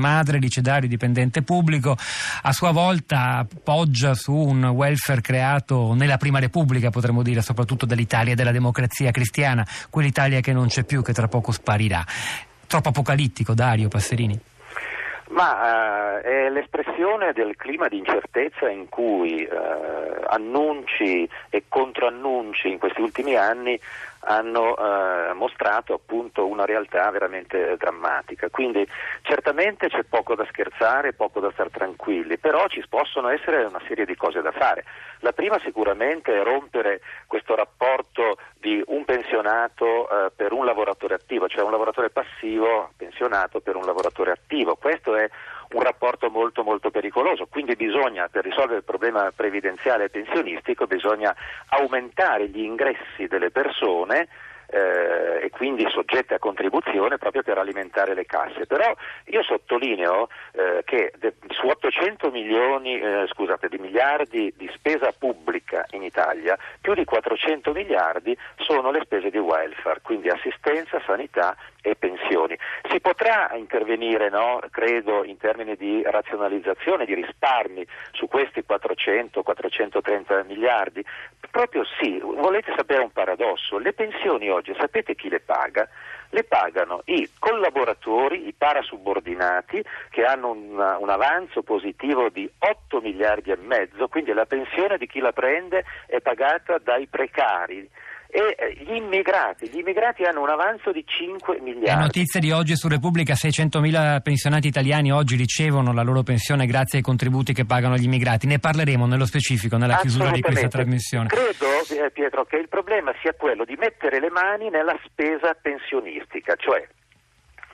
madre, licedario, dipendente pubblico, a sua volta poggia su un welfare creato nella Prima Repubblica, potremmo dire, soprattutto dall'Italia della democrazia cristiana, quell'Italia che non c'è più, che tra poco sparirà. Troppo apocalittico, Dario Passerini? Ma uh, è l'espressione del clima di incertezza in cui uh, annunci e controannunci in questi ultimi anni hanno uh, mostrato appunto una realtà veramente drammatica. Quindi certamente c'è poco da scherzare, poco da stare tranquilli, però ci possono essere una serie di cose da fare. La prima sicuramente è rompere questo rapporto di un pensionato per un lavoratore attivo, cioè un lavoratore passivo pensionato per un lavoratore attivo. Questo è un rapporto molto molto pericoloso, quindi bisogna per risolvere il problema previdenziale e pensionistico bisogna aumentare gli ingressi delle persone eh, e quindi soggette a contribuzione proprio per alimentare le casse. Però io sottolineo eh, che de, su 800 milioni, eh, scusate, di miliardi di spesa pubblica in Italia, più di 400 miliardi sono le spese di welfare, quindi assistenza, sanità e pensioni. Si potrà intervenire, no, credo, in termini di razionalizzazione, di risparmi su questi 400-430 miliardi? Proprio sì, volete sapere un paradosso? Le pensioni oggi, sapete chi le paga? Le pagano i collaboratori, i parasubordinati che hanno una, un avanzo positivo di 8 miliardi e mezzo, quindi la pensione di chi la prende è pagata dai precari e eh, gli immigrati, gli immigrati hanno un avanzo di 5 miliardi. La notizia di oggi su Repubblica, 600.000 pensionati italiani oggi ricevono la loro pensione grazie ai contributi che pagano gli immigrati. Ne parleremo nello specifico nella chiusura di questa trasmissione. Credo, eh, Pietro, che il problema sia quello di mettere le mani nella spesa pensionistica, cioè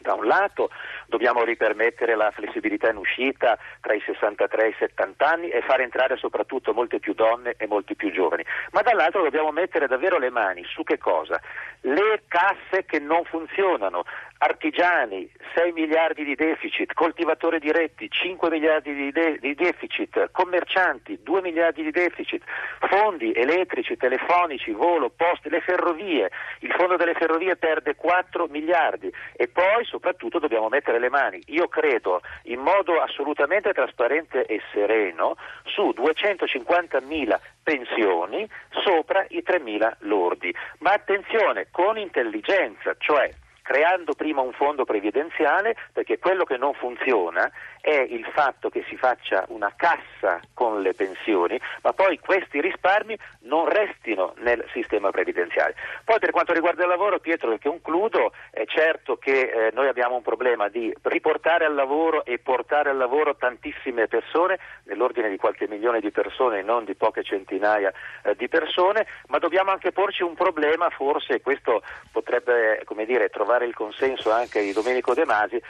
da un lato dobbiamo ripermettere la flessibilità in uscita tra i 63 e i 70 anni e far entrare soprattutto molte più donne e molti più giovani, ma dall'altro dobbiamo mettere davvero le mani su che cosa? Le casse che non funzionano, artigiani 6 miliardi di deficit, coltivatori diretti 5 miliardi di, de- di, deficit, commercianti 2 miliardi di deficit, fondi elettrici, telefonici, volo, poste, le ferrovie, il fondo delle ferrovie perde 4 miliardi e poi soprattutto dobbiamo mettere le mani, io credo in modo assolutamente trasparente e sereno, su 250 mila pensioni sopra i 3 mila lordi. Ma attenzione, con intelligenza, cioè creando prima un fondo previdenziale perché quello che non funziona è il fatto che si faccia una cassa con le pensioni, ma poi questi risparmi non restino nel sistema previdenziale. Poi per quanto riguarda il lavoro, Pietro, che concludo, è certo che eh, noi abbiamo un problema di riportare al lavoro e portare al lavoro tantissime persone, nell'ordine di qualche milione di persone, non di poche centinaia eh, di persone, ma dobbiamo anche porci un problema, forse questo potrebbe dire, trovare il consenso anche di Domenico De Masi,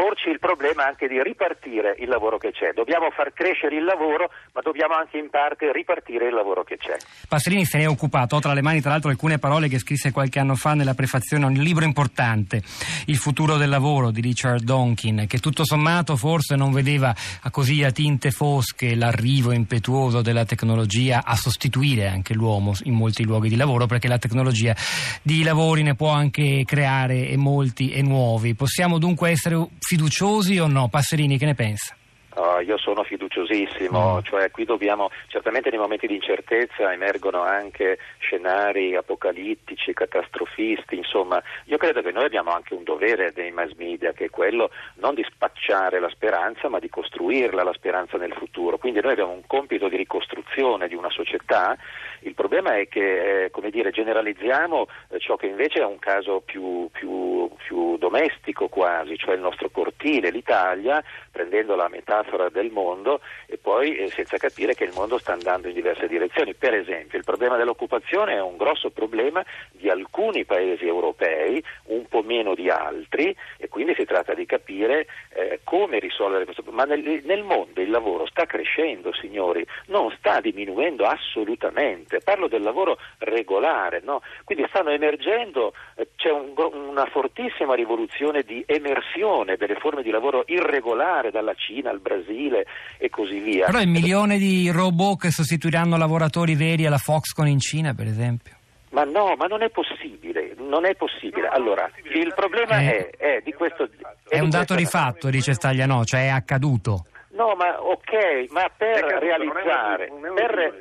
porci il problema anche di ripartire il lavoro che c'è. Dobbiamo far crescere il lavoro, ma dobbiamo anche in parte ripartire il lavoro che c'è. Passerini se ne è occupato, ho tra le mani tra l'altro alcune parole che scrisse qualche anno fa nella prefazione a un libro importante, Il futuro del lavoro di Richard Donkin, che tutto sommato forse non vedeva così a tinte fosche l'arrivo impetuoso della tecnologia a sostituire anche l'uomo in molti luoghi di lavoro, perché la tecnologia di lavori ne può anche creare e molti e nuovi. Possiamo dunque essere fiduciosi o no? Passerini, che ne pensa? Oh, io sono fiduciosissimo, mm. cioè qui dobbiamo, certamente nei momenti di incertezza emergono anche scenari apocalittici, catastrofisti, insomma, io credo che noi abbiamo anche un dovere dei mass media che è quello non di spacciare la speranza ma di costruirla la speranza nel futuro, quindi noi abbiamo un compito di ricostruzione di una società, il problema è che eh, come dire, generalizziamo eh, ciò che invece è un caso più, più, più domestico quasi, cioè il nostro cortile, l'Italia, prendendo la metafora del mondo e poi eh, senza capire che il mondo sta andando in diverse direzioni. Per esempio il problema dell'occupazione è un grosso problema di alcuni paesi europei, un po' meno di altri e quindi si tratta di capire eh, come risolvere questo problema. Ma nel, nel mondo il lavoro sta crescendo, signori, non sta diminuendo assolutamente. Parlo del lavoro regolare, no? quindi stanno emergendo, eh, c'è un, una fortissima rivoluzione di emersione delle forme di lavoro irregolare dalla Cina al Brasile e così via. Però il milione di robot che sostituiranno lavoratori veri alla Foxconn in Cina, per esempio. Ma no, ma non è possibile, non è possibile. Allora, il problema eh, è, è, di questo... È, è un dato di fatto, dice Stagliano, cioè è accaduto. No, ma ok, ma per realizzare... Per,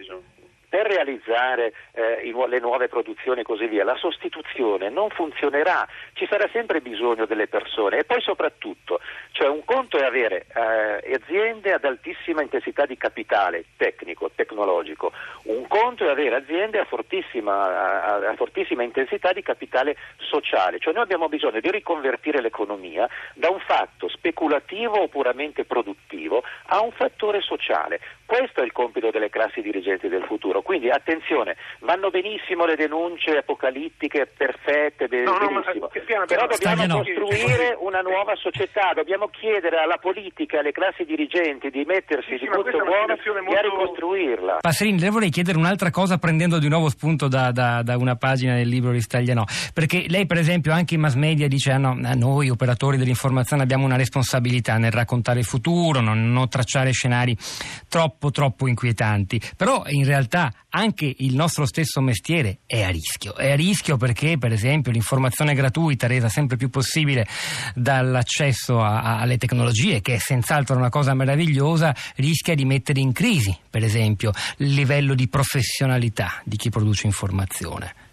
per realizzare eh, le nuove produzioni e così via, la sostituzione non funzionerà, ci sarà sempre bisogno delle persone. E poi soprattutto, cioè un conto è avere eh, aziende ad altissima intensità di capitale tecnico, tecnologico, un conto è avere aziende a fortissima, a, a fortissima intensità di capitale sociale, cioè noi abbiamo bisogno di riconvertire l'economia da un fatto speculativo o puramente produttivo a un fattore sociale. Questo è il compito delle classi dirigenti del futuro. Quindi attenzione, vanno benissimo le denunce apocalittiche, perfette, be- no, benissimo. No, piano, però dobbiamo costruire una nuova società, dobbiamo chiedere alla politica e alle classi dirigenti di mettersi sì, di butto buono molto... e a ricostruirla. Passerini, le vorrei chiedere un'altra cosa prendendo di nuovo spunto da, da, da una pagina del libro di Stagliano, perché lei per esempio anche in mass media dice ah, no, noi operatori dell'informazione abbiamo una responsabilità nel raccontare il futuro, non, non tracciare scenari troppo troppo, troppo inquietanti. Però in realtà anche il nostro stesso mestiere è a rischio. È a rischio perché, per esempio, l'informazione gratuita resa sempre più possibile dall'accesso a, a, alle tecnologie, che è senz'altro una cosa meravigliosa, rischia di mettere in crisi, per esempio, il livello di professionalità di chi produce informazione.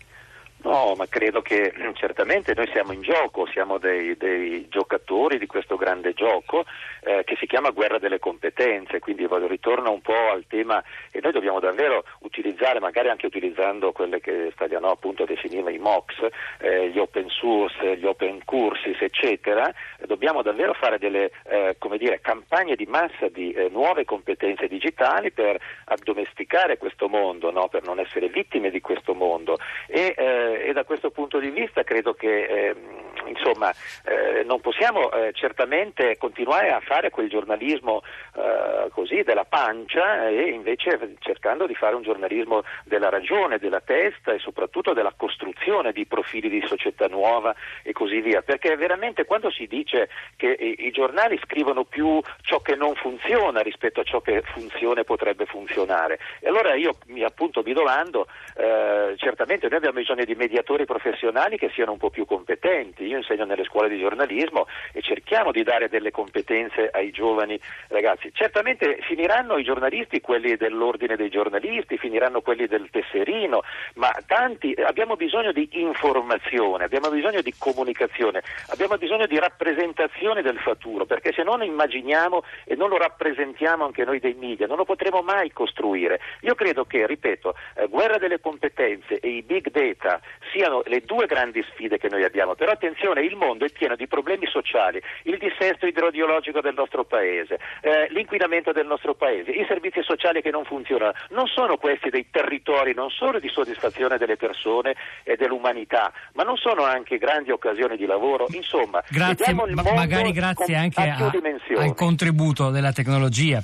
No, ma credo che certamente noi siamo in gioco, siamo dei, dei giocatori di questo grande gioco eh, che si chiama guerra delle competenze, quindi ritorno un po' al tema e noi dobbiamo davvero utilizzare, magari anche utilizzando quelle che Stagliano appunto definiva i MOX, eh, gli open source, gli open courses, eccetera, dobbiamo davvero fare delle eh, dire, campagne di massa di eh, nuove competenze digitali per addomesticare questo mondo, no? per non essere vittime di questo mondo. E, eh, e da questo punto di vista credo che eh, insomma, eh, non possiamo eh, certamente continuare a fare quel giornalismo eh, così della pancia e invece cercando di fare un giornalismo della ragione, della testa e soprattutto della costruzione di profili di società nuova e così via, perché veramente quando si dice che i, i giornali scrivono più ciò che non funziona rispetto a ciò che funziona e potrebbe funzionare, e allora io mi, appunto mi domando, eh, certamente noi abbiamo bisogno di mediatori professionali che siano un po' più competenti, io insegno nelle scuole di giornalismo e cerchiamo di dare delle competenze ai giovani ragazzi. Certamente finiranno i giornalisti, quelli dell'ordine dei giornalisti, finiranno quelli del tesserino, ma tanti abbiamo bisogno di informazione, abbiamo bisogno di comunicazione, abbiamo bisogno di rappresentazione del futuro, perché se non immaginiamo e non lo rappresentiamo anche noi dei media, non lo potremo mai costruire. Io credo che, ripeto, eh, guerra delle competenze e i big data siano le due grandi sfide che noi abbiamo, però attenzione, il mondo è pieno di problemi sociali, il dissesto idrogeologico del nostro paese, eh, l'inquinamento del nostro paese, i servizi sociali che non funzionano, non sono questi dei territori non solo di soddisfazione delle persone e dell'umanità, ma non sono anche grandi occasioni di lavoro, insomma, grazie, ma- magari grazie anche a, al contributo della tecnologia